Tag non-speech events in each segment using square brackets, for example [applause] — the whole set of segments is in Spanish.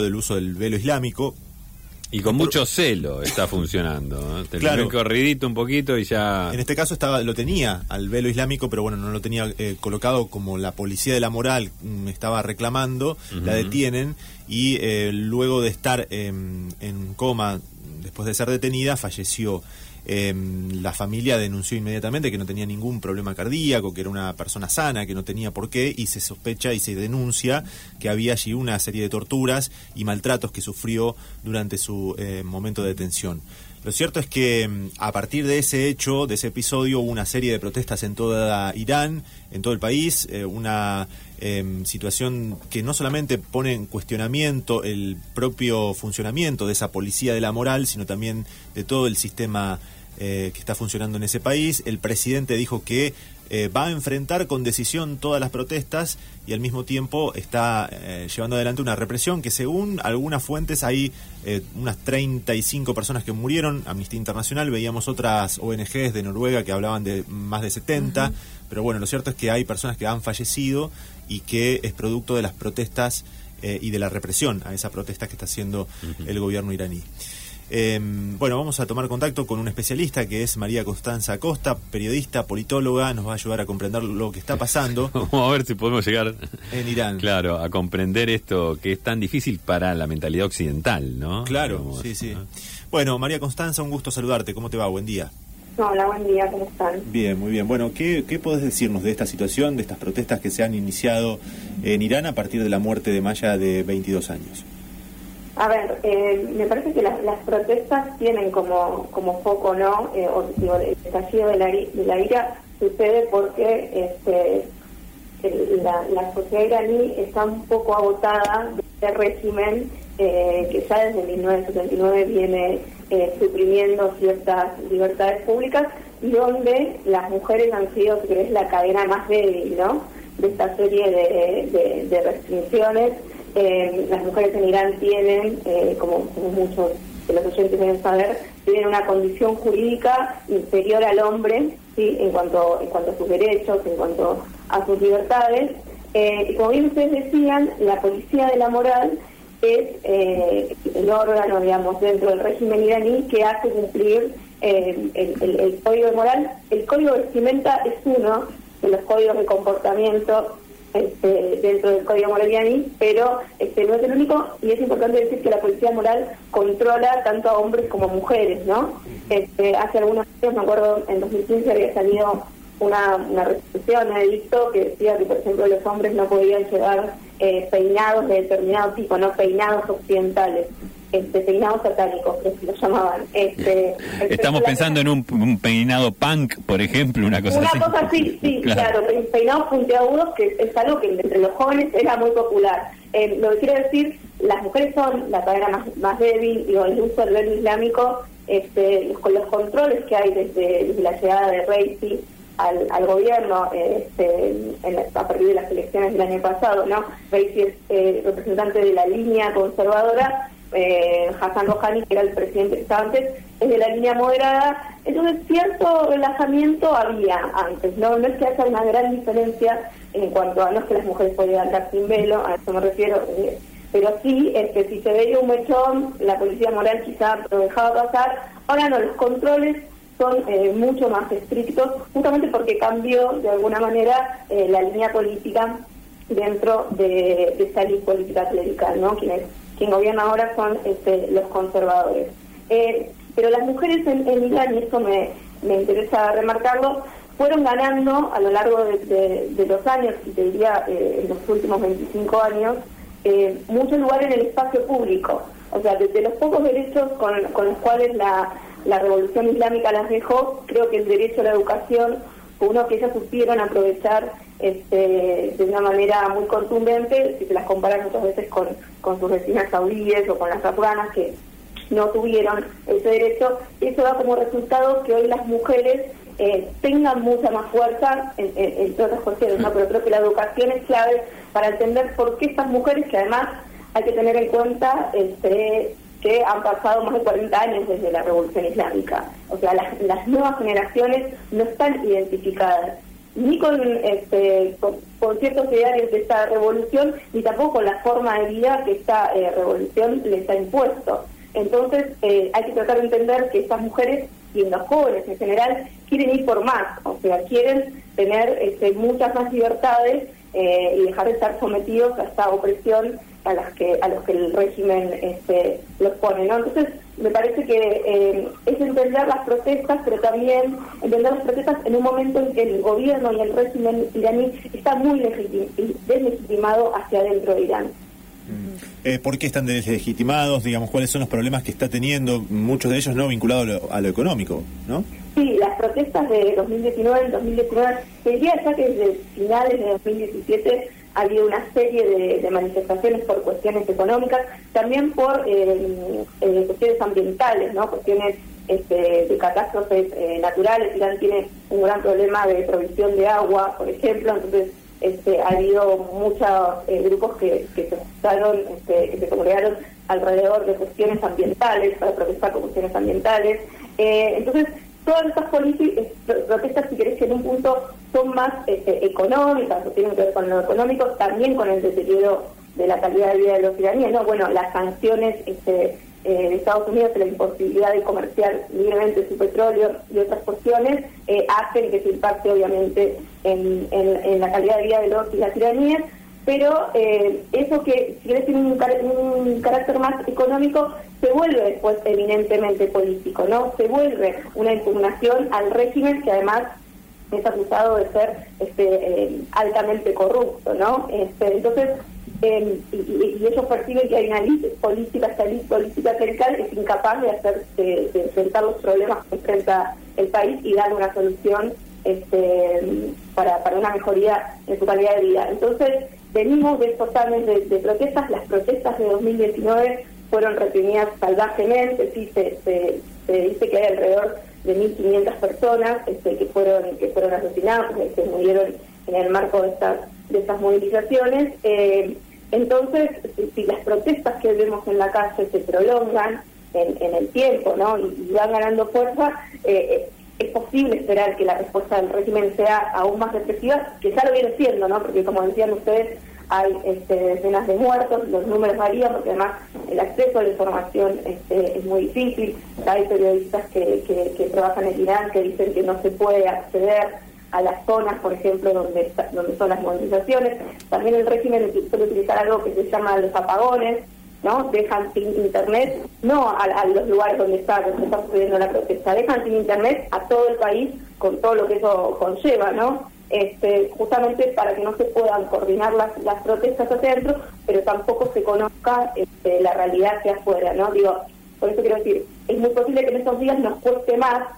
del uso del velo islámico. Y con mucho celo está funcionando. ¿eh? Te Claro. lo corridito un poquito y ya... En este caso estaba, lo tenía al velo islámico, pero bueno, no lo tenía eh, colocado como la policía de la moral mm, estaba reclamando, la detienen y eh, luego de estar em, en coma, después de ser detenida, falleció. Em, la familia denunció inmediatamente que no tenía ningún problema cardíaco, que era una persona sana, que no tenía por qué, y se sospecha y se denuncia que había allí una serie de torturas y maltratos que sufrió durante su eh, momento de detención. Lo cierto es que mm, a partir de ese hecho, de ese episodio, hubo una serie de protestas en toda Irán, en todo el país, eh, una em, situación que no solamente pone en cuestionamiento el propio funcionamiento de esa policía de la moral, sino también de todo el sistema eh, que está funcionando en ese país. El presidente dijo que eh, va a enfrentar con decisión todas las protestas y al mismo tiempo está eh, llevando adelante una represión que según algunas fuentes hay eh, unas 35 personas que murieron, Amnistía Internacional, veíamos otras ONGs de Noruega que hablaban de más de 70, pero bueno, lo cierto es que hay personas que han fallecido y que es producto de las protestas eh, y de la represión a esa protesta que está haciendo el gobierno iraní. Eh, bueno, vamos a tomar contacto con un especialista que es María Constanza Acosta, periodista, politóloga, nos va a ayudar a comprender lo que está pasando [laughs] Vamos a ver si podemos llegar... en Irán. Claro, a comprender esto que es tan difícil para la mentalidad occidental, ¿no? Claro, Digamos, sí, sí. ¿no? Bueno, María Constanza, un gusto saludarte. ¿Cómo te va? Buen día. Hola, buen día, ¿cómo están? Bien, muy bien. Bueno, ¿qué, ¿qué podés decirnos de esta situación, de estas protestas que se han iniciado en Irán a partir de la muerte de Maya de 22 años? A ver, eh, me parece que las, protestas tienen como, como foco, ¿no? Eh, o, digo, el estallido de la, de la ira sucede porque este, la, sociedad iraní está un poco agotada de este régimen eh, que ya desde 1979 viene eh, suprimiendo ciertas libertades públicas y donde las mujeres han sido, si querés, la cadena más débil, ¿no? De esta serie de restricciones. Eh, las mujeres en Irán tienen, eh, como, muchos de los oyentes deben saber, tienen una condición jurídica inferior al hombre, ¿sí? En cuanto, en cuanto a sus derechos, en cuanto a sus libertades. Eh, y como bien ustedes decían, la policía de la moral es eh, el órgano, digamos, dentro del régimen iraní que hace cumplir el- el código de moral. El código de vestimenta es uno de los códigos de comportamiento este, dentro del código moral iraní, pero este, no es el único y es importante decir que la policía moral controla tanto a hombres como a mujeres, ¿no? Este, hace algunos años, me acuerdo, en 2015 había salido una, una resolución, un edicto que decía que, por ejemplo, los hombres no podían llevar eh, peinados de determinado tipo, no peinados occidentales, este, peinados satánicos, que se lo llamaban. Este, Estamos pensando en un, un peinado punk, por ejemplo, una cosa una así. cosa así, sí, [laughs] Claro. claro, pe- peinados puntiagudos, que es algo que entre los jóvenes era muy popular. Eh, lo que quiero decir, las mujeres son la cadena más, más débil, digo, el uso del velo islámico, este, con los controles que hay desde, desde la llegada de Reisi al, al gobierno este, en la- a partir de las elecciones del año pasado, ¿no? Reisi es eh, representante de la línea conservadora, eh, Hassan Rouhani, que era el presidente que estaba antes, es de la línea moderada. Entonces, cierto relajamiento había antes, ¿no? No es que haya una gran diferencia en cuanto a, no es que las mujeres podían andar sin velo, a eso me refiero, eh, pero sí, este, si se veía un mechón, la policía moral quizá lo dejaba pasar. Ahora no, los controles son eh, mucho más estrictos, justamente porque cambió de alguna manera eh, la línea política dentro de, de esta línea política clerical, ¿no? Quienes, quien gobierna ahora son este, los conservadores. Eh, pero las mujeres en, en Irán, y esto me, me interesa remarcarlo, fueron ganando a lo largo de, de- de los años, y te diría eh, en los últimos 25 años, eh, mucho lugar en el espacio público. O sea, desde los pocos derechos con, con los cuales la, la revolución islámica las dejó, creo que el derecho a la educación fue uno que ellas supieron aprovechar este, de una manera muy contundente, si se las comparan muchas veces con, con sus vecinas saudíes o con las afganas que no tuvieron ese derecho. Eso da como resultado que hoy las mujeres eh, tengan mucha más fuerza, en- en- entre otras cuestiones, ¿no? pero creo que la educación es clave para entender por qué estas mujeres, que además hay que tener en cuenta este, que han pasado más de 40 años desde la Revolución Islámica. O sea, las, las nuevas generaciones no están identificadas ni con, este, con, ciertos idearios de esta revolución, ni tampoco con la forma de vida que esta eh, revolución les ha impuesto. Entonces eh, hay que tratar de entender que estas mujeres y los jóvenes en general quieren ir por más, o sea, quieren tener este, muchas más libertades eh, y dejar de estar sometidos a esta opresión a las que a los que el régimen este, los pone no entonces me parece que eh, es entender las protestas pero también entender las protestas en un momento en que el gobierno y el régimen iraní está muy deslegitimado hacia adentro de Irán mm. eh, ¿Por qué están deslegitimados? Digamos, ¿cuáles son los problemas que está teniendo? Muchos de ellos no vinculados a lo, a lo económico, ¿no? Sí, las protestas de 2019 en 2019, se diría ya que desde finales de 2017 ha habido una serie de, manifestaciones por cuestiones económicas, también por eh, eh, cuestiones ambientales, ¿no? cuestiones este, de catástrofes eh, naturales. Irán tiene un gran problema de provisión de agua, por ejemplo, entonces este, ha habido muchos grupos que, que se usaron, este, que se congregaron alrededor de cuestiones ambientales, para protestar por cuestiones ambientales. entonces, todas estas protestas, si querés, que en un punto son más este, económicas o tienen que ver con lo económico, también con el deterioro de la calidad de vida de los iraníes, ¿no? Bueno, las sanciones este, eh, de Estados Unidos, la imposibilidad de comerciar libremente su petróleo y otras cuestiones, eh, hacen que se impacte obviamente en, en, la calidad de vida de los iraníes, pero eh, eso que si querés tiene un, carácter más económico se vuelve después eminentemente político, ¿no? Se vuelve una impugnación al régimen que además es acusado de ser este, eh, altamente corrupto, ¿no? Este, entonces, em, y, ellos perciben que hay una política, esta política clerical es incapaz de hacer de, enfrentar los problemas que enfrenta el país y dar una solución este, para, para una mejoría en su calidad de vida. Entonces, venimos de estos años de, protestas, las protestas de 2019 fueron reprimidas salvajemente, sí, se, dice que hay alrededor de 1.500 personas este, que fueron que fueron asesinadas, que murieron en el marco de estas de estas movilizaciones. Eh, entonces, si, las protestas que vemos en la calle se prolongan en, el tiempo ¿no? y, van ganando fuerza, eh, es posible esperar que la respuesta del régimen sea aún más represiva, que ya lo viene siendo, ¿no? Porque como decían ustedes, hay este, decenas de muertos, los números varían porque además el acceso a la información este, es muy difícil. Hay periodistas que, que, trabajan en Irán que dicen que no se puede acceder a las zonas, por ejemplo, donde, donde son las movilizaciones. También el régimen suele utilizar algo que se llama los apagones, ¿no? Dejan sin internet, no a, los lugares donde está, donde está sucediendo la protesta, dejan sin internet a todo el país con todo lo que eso conlleva, ¿no? Este, justamente para que no se puedan coordinar las, las protestas hacia adentro, pero tampoco se conozca este, la realidad hacia afuera, ¿no? Digo, por eso quiero decir, es muy posible que en estos días nos cueste más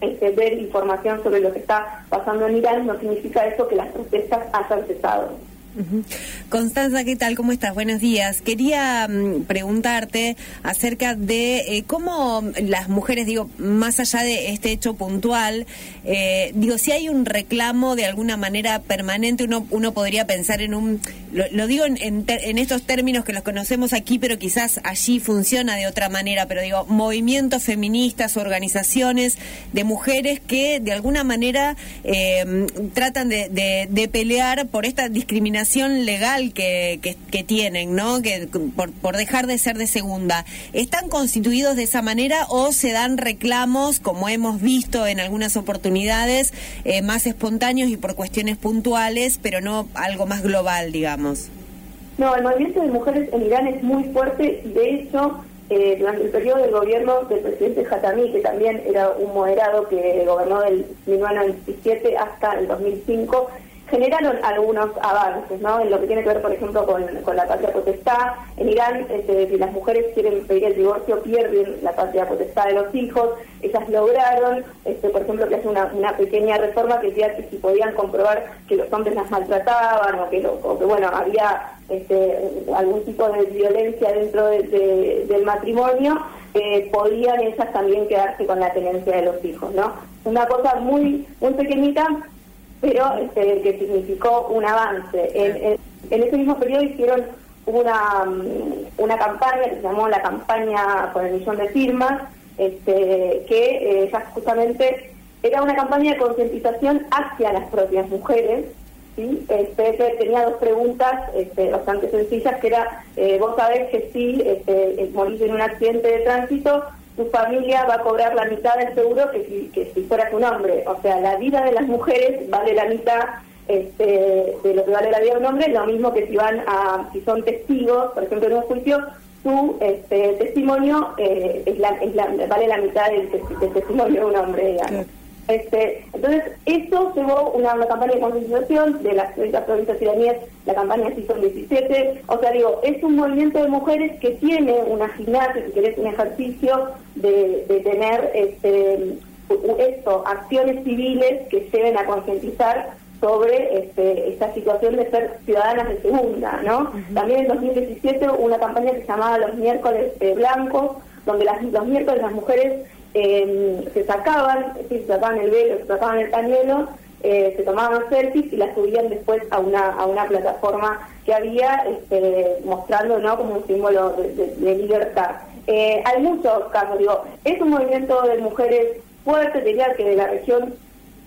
este, ver información sobre lo que está pasando en Irán, no significa eso que las protestas hayan cesado. Constanza, ¿qué tal? ¿Cómo estás? Buenos días. Quería mm, preguntarte acerca de eh, cómo las mujeres, digo, más allá de este hecho puntual, eh, digo, si hay un reclamo de alguna manera permanente, uno, uno podría pensar en un, lo, digo en, en, estos términos que los conocemos aquí, pero quizás allí funciona de otra manera, pero digo, movimientos feministas, organizaciones de mujeres que de alguna manera eh, tratan de, de pelear por esta discriminación legal que, que, tienen, ¿no? Que por, por, dejar de ser de segunda, ¿están constituidos de esa manera o se dan reclamos, como hemos visto en algunas oportunidades, eh, más espontáneos y por cuestiones puntuales, pero no algo más global, digamos? No, el movimiento de mujeres en Irán es muy fuerte y de hecho eh, durante el periodo del gobierno del presidente Hatami, que también era un moderado que gobernó del 1997 hasta el 2005, generaron algunos avances, ¿no? En lo que tiene que ver, por ejemplo, con, la patria potestad. En Irán, este, si las mujeres quieren pedir el divorcio, pierden la patria potestad de los hijos. Ellas lograron, este, por ejemplo, que hace una, pequeña reforma que decía que si podían comprobar que los hombres las maltrataban o que, bueno, había este, algún tipo de violencia dentro del matrimonio, eh, podían ellas también quedarse con la tenencia de los hijos, ¿no? Una cosa muy, muy pequeñita, pero este, que significó un avance. En, ese mismo periodo hicieron una, mm, una campaña que se llamó la campaña por el millón de firmas, este, que eh, justamente era una campaña de concientización hacia las propias mujeres. ¿sí? Este, tenía dos preguntas este, bastante sencillas, que era, eh, vos sabés que si este, morís en un accidente de tránsito, tu familia va a cobrar la mitad del seguro que si, que si fuera tu nombre. O sea, la vida de las mujeres vale la mitad este, de lo que vale la vida de un hombre, lo mismo que si van a, si son testigos, por ejemplo, en un juicio, su este, testimonio eh, vale la mitad del, testimonio de un hombre. Este, entonces, eso llevó una, una campaña de concienciación de las 30 provincias iraníes, la campaña sí son 17, o sea, digo, es un movimiento de mujeres que tiene una gimnasia, si querés, un ejercicio de, de tener este, esto, acciones civiles que lleven a concientizar sobre este, esta situación de ser ciudadanas de segunda, ¿no? También en 2017 hubo una campaña que se llamaba Los miércoles blancos, donde las, los miércoles las mujeres eh, se sacaban, se sacaban el velo, se sacaban el pañuelo, eh, se tomaban selfies y las subían después a una a una plataforma que había este, mostrando no como un símbolo de, libertad. Eh, hay muchos casos, digo, es un movimiento de mujeres fuerte, diría que de la región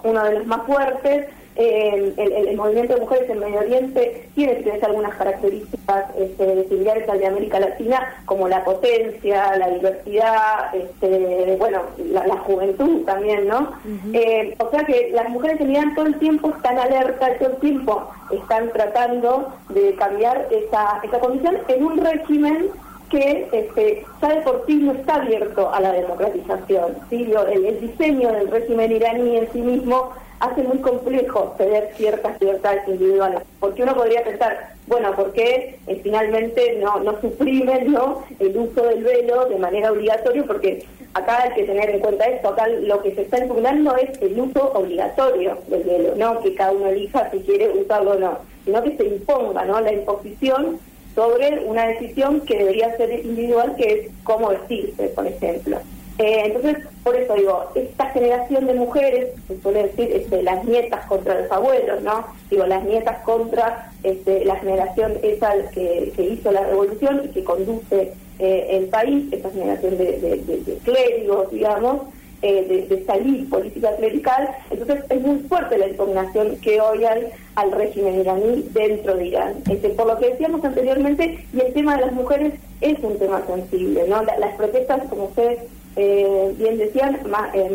uno de los más fuertes, el, el, movimiento de mujeres en Medio Oriente tiene algunas características este, similares al de América Latina, como la potencia, la diversidad, este, bueno, la, juventud también, ¿no? Eh, o sea que las mujeres en Irán todo el tiempo están alertas, todo el tiempo están tratando de cambiar esa, esa condición en un régimen que este, ya de por sí no está abierto a la democratización. ¿sí? El, el diseño del régimen iraní en sí mismo hace muy complejo ceder ciertas libertades individuales, porque uno podría pensar, bueno, ¿por qué eh, finalmente no, no suprimen [laughs] ¿no? el uso del velo de manera obligatoria? Porque acá hay que tener en cuenta esto, acá lo que se está impugnando es el uso obligatorio del velo, no que cada uno elija si quiere usarlo o no, sino que se imponga ¿no? la imposición sobre una decisión que debería ser individual, que es cómo vestirse, por ejemplo. Eh, entonces, por eso digo, esta generación de mujeres, se suele decir este, las nietas contra los abuelos, ¿no? Digo, las nietas contra este, la generación esa que, hizo la revolución y que conduce eh, el país, esta generación de, clérigos, digamos, eh, de, salir política clerical. Entonces, es muy fuerte la impugnación que hoy hay al régimen iraní dentro de Irán. Este, por lo que decíamos anteriormente, y el tema de las mujeres es un tema sensible, ¿no? las protestas, como ustedes eh, bien decían, Ma, eh,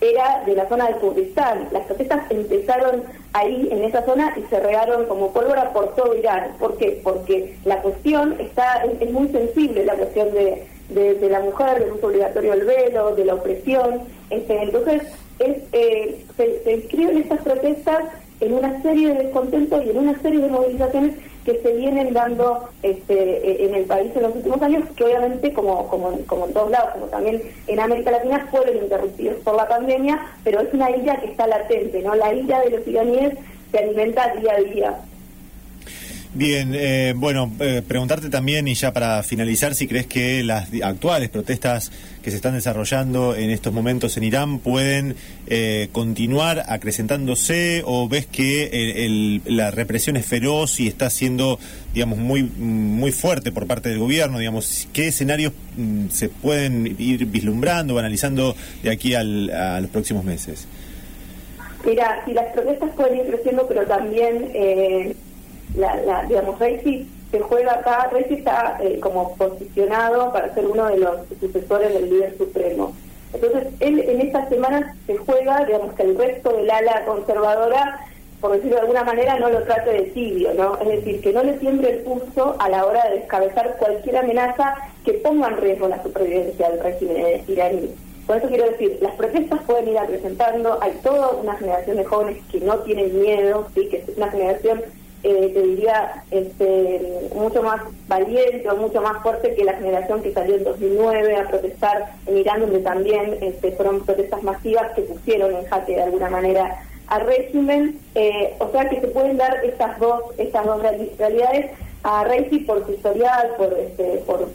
era de la zona de Kurdistán. Las protestas empezaron ahí, en esa zona, y se regaron como pólvora por todo Irán. ¿Por qué? Porque la cuestión está es, muy sensible, la cuestión de, de, la mujer, del uso obligatorio del velo, de la opresión. Este, entonces, es, eh, se, se inscriben estas protestas en una serie de descontentos y en una serie de movilizaciones que se vienen dando este, e, en el país en los últimos años, que obviamente, como, como, como en todos lados, como también en América Latina, fueron interrumpidos por la pandemia, pero es una ira que está latente, ¿no? La ira de los iraníes se alimenta día a día. Bien, eh, bueno, eh, preguntarte también y ya para finalizar si crees que las actuales protestas que se están desarrollando en estos momentos en Irán pueden eh, continuar acrecentándose o ves que la represión es feroz y está siendo, digamos, muy muy fuerte por parte del gobierno, digamos, qué escenarios mm, se pueden ir vislumbrando o analizando de aquí al, a los próximos meses. Mira, si las protestas pueden ir creciendo, pero también la, la, digamos, Reisi se juega acá, Reisi está eh, como posicionado para ser uno de los sucesores del líder supremo. Entonces, él en estas semanas se juega, digamos, que el resto del ala conservadora, por decirlo de alguna manera, no lo trate de tibio, ¿no? Es decir, que no le siembre el pulso a la hora de descabezar cualquier amenaza que ponga en riesgo la supervivencia del régimen iraní. Por eso quiero decir, las protestas pueden ir acrecentando, hay toda una generación de jóvenes que no tienen miedo, ¿sí? que es una generación eh, te diría, este, mucho más valiente o mucho más fuerte que la generación que salió en 2009 a protestar en Irán, donde también este, fueron protestas masivas que pusieron en jaque de alguna manera al régimen. Eh, o sea que se pueden dar estas dos, estas dos realidades a Reisi por su historial, por, este, por,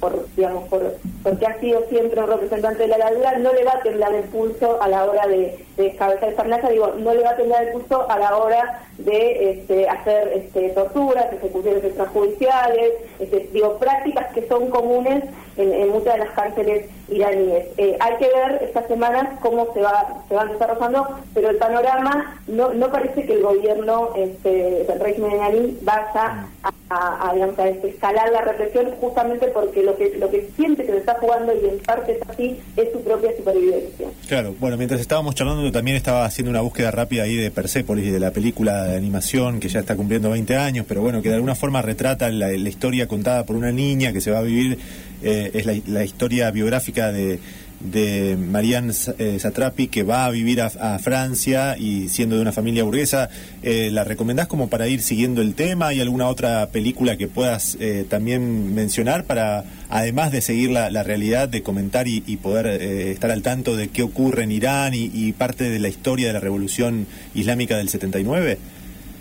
por, digamos, por, porque ha sido siempre un representante de la ladura, no le va a temblar el pulso a la hora de, de descabezar esta amenaza, digo, no le va a temblar el pulso a la hora de este, hacer este, torturas, ejecuciones extrajudiciales, este, digo, prácticas que son comunes en, muchas de las cárceles iraníes. Eh, hay que ver estas semanas cómo se va se van desarrollando, pero el panorama no, no parece que el gobierno este, del régimen iraní vaya a, a, digamos, a escalar la represión justamente porque lo que lo que siente que se está jugando y en parte es así es su propia supervivencia. Claro, bueno, mientras estábamos charlando también estaba haciendo una búsqueda rápida ahí de Persepolis, de la película de animación que ya está cumpliendo 20 años, pero bueno, que de alguna forma retrata la, historia contada por una niña que se va a vivir, eh, es la historia biográfica de de Marianne eh, Satrapi que va a vivir a, Francia y siendo de una familia burguesa. Eh, ¿La recomendás como para ir siguiendo el tema? ¿Hay alguna otra película que puedas eh, también mencionar para, además de seguir la, realidad, de comentar y, poder estar al tanto de qué ocurre en Irán y, parte de la historia de la revolución islámica del 79?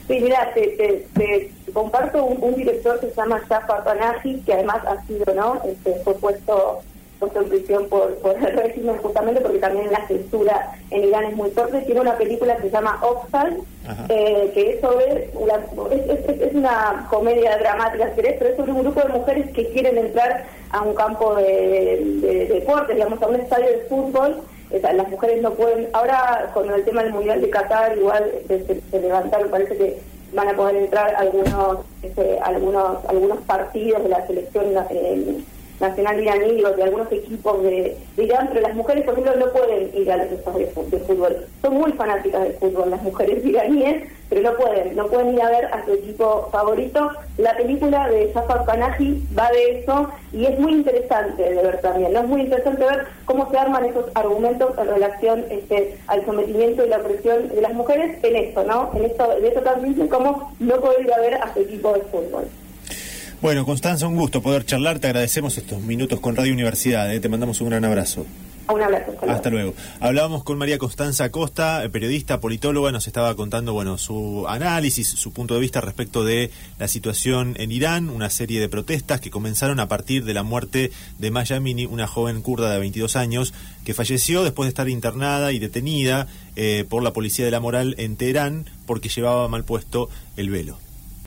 Sí, mira, te, comparto un, director que se llama Jafar Panahi, que además ha sido, ¿no? Este, fue puesto puesto en prisión por, por el régimen justamente porque también la censura en Irán es muy fuerte. Tiene una película que se llama Oxfam, eh, que es sobre, es, una comedia dramática, pero es sobre un grupo de mujeres que quieren entrar a un campo de, deportes, digamos, a un estadio de fútbol. las mujeres no pueden, ahora con el tema del Mundial de Qatar igual se, levantaron, parece que van a poder entrar algunos este, algunos algunos partidos de la selección eh, nacional iraní, digo, de algunos equipos de, Irán, pero las mujeres, por ejemplo, no pueden ir a los estadios de, fútbol. Son muy fanáticas del fútbol las mujeres [laughs] iraníes, pero no pueden, no pueden ir a ver a su equipo favorito. La película de Jafar Panahi va de eso y es muy interesante de ver también, ¿no? Es muy interesante ver cómo se arman esos argumentos en relación este, al sometimiento y la opresión de las mujeres en esto, ¿no? En esto, de eso también como no poder ir a ver a su equipo de fútbol. Bueno, Constanza, un gusto poder charlar. Te agradecemos estos minutos con Radio Universidad. ¿eh? Te mandamos un gran abrazo. Un abrazo. Hasta luego. Hablábamos con María Constanza Costa, eh, periodista, politóloga, nos estaba contando bueno su análisis, su punto de vista respecto de la situación en Irán, una serie de protestas que comenzaron a partir de la muerte de Maya Mini, una joven kurda de 22 años que falleció después de estar internada y detenida eh, por la policía de la moral en Teherán porque llevaba mal puesto el velo.